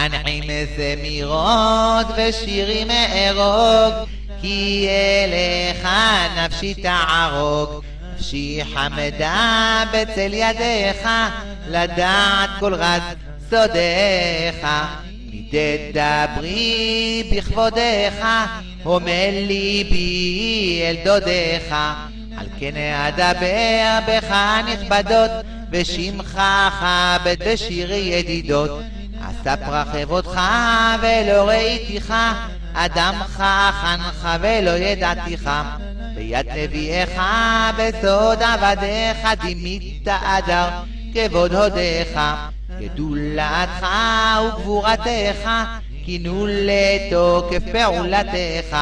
הנעים זמירות ושירים ארוג, כי אליך נפשי תערוג. נפשי חמדה בצל ידיך, לדעת כל רז סודיך. תדברי בכבודיך, הומל ליבי אל דודיך. על כן אדבר בך נכבדות, ושמך כבד בשיר ידידות. אספרה כבודך ולא ראיתיך, אדם חכנך ולא ידעתיך. ביד נביאך בסוד עבדיך, דימית אדר כבוד הודיך. גדולתך וגבורתך, כינו לתוקף פעולתך.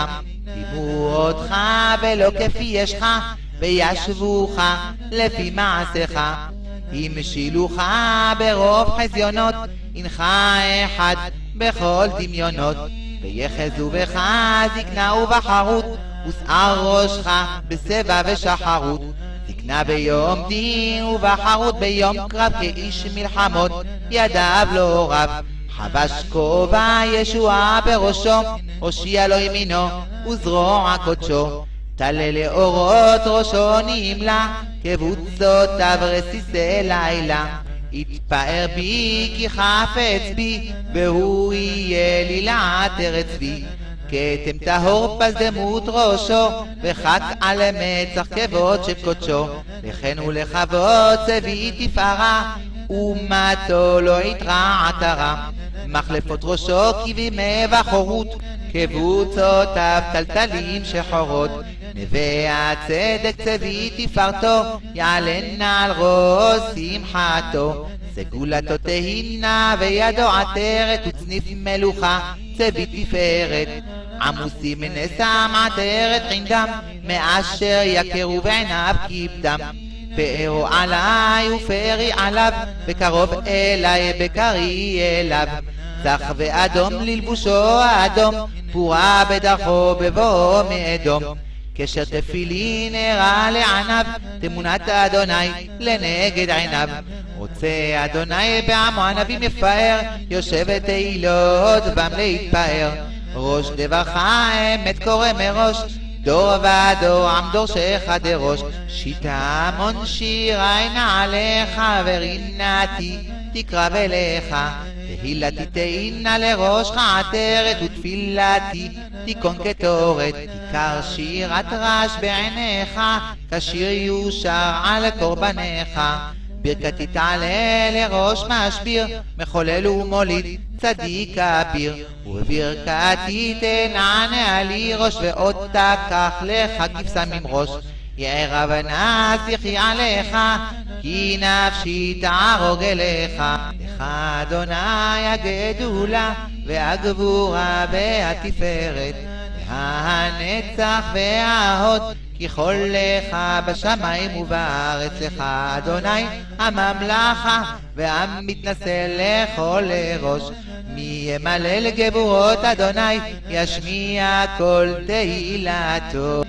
דימו אותך ולא כפי ישך, וישבוך לפי מעשיך. המשילוך ברוב חזיונות, הנך אחד בכל דמיונות. ויחזו בך זקנה ובחרות, ושער ראשך בשיבה ושחרות. זקנה ביום דין ובחרות ביום קרב כאיש מלחמות, ידיו לא רב. חבש כובע ישועה בראשו, הושיע לו ימינו וזרוע קודשו. תלה לאורות ראשו נמלה, כבוצותיו רסיסי לילה. יתפאר בי כי חפץ בי, והוא יהיה לי לעטרת צבי. כתם טהור פזדמות ראשו, וחק על מצח כבוד של קודשו. לכן ולכבוד צבי תפארה, אומתו לא יתרע עטרה. מחלפות ראשו כבימי בחורות, כבוצותיו טלטלים שחורות. נווה הצדק צבי תפארתו, יעלנה על ראש שמחתו. סגולתו תהינה וידו עטרת וצניף מלוכה, צבי תפארת. עמוסים מנסם עטרת עינדם, מאשר יכרו בעיניו כבדם. פארו עלי ופארי עליו, וקרוב אלי בקרי אליו. צח ואדום ללבושו האדום, פורה בדרכו בבואו מאדום. קשר תפילין הראה לעניו, תמונת אדוני לנגד עיניו. רוצה אדוני בעמו ענבים יפאר, יושבת תהילות בם להתפאר. ראש דבכה אמת קורא מראש, דור ודור עם דורשך דראש. שיטה המון שירי נעליך ורינתי תקרב אליך. תהילתי תהינה לראשך עטרת ותפילתי תיכון קטורת. תיכר שירת רעש בעיניך, כשיר יושר על קורבניך. ברכתי תעלה לראש משביר, מחולל ומוליד, צדיק אביר. ובברכתי תנענע לי ראש, ועוד תקח לך כבשם עם ראש. יער הבנה שיחי עליך, כי נפשי תערוג אליך. לך אדוני הגדולה, והגבורה והתפארת, והנצח וההוד. כי כל לך בשמיים ובארץ לך אדוני הממלכה והמתנשא לכל ראש מי ימלא לגבורות אדוני ישמיע כל תהילתו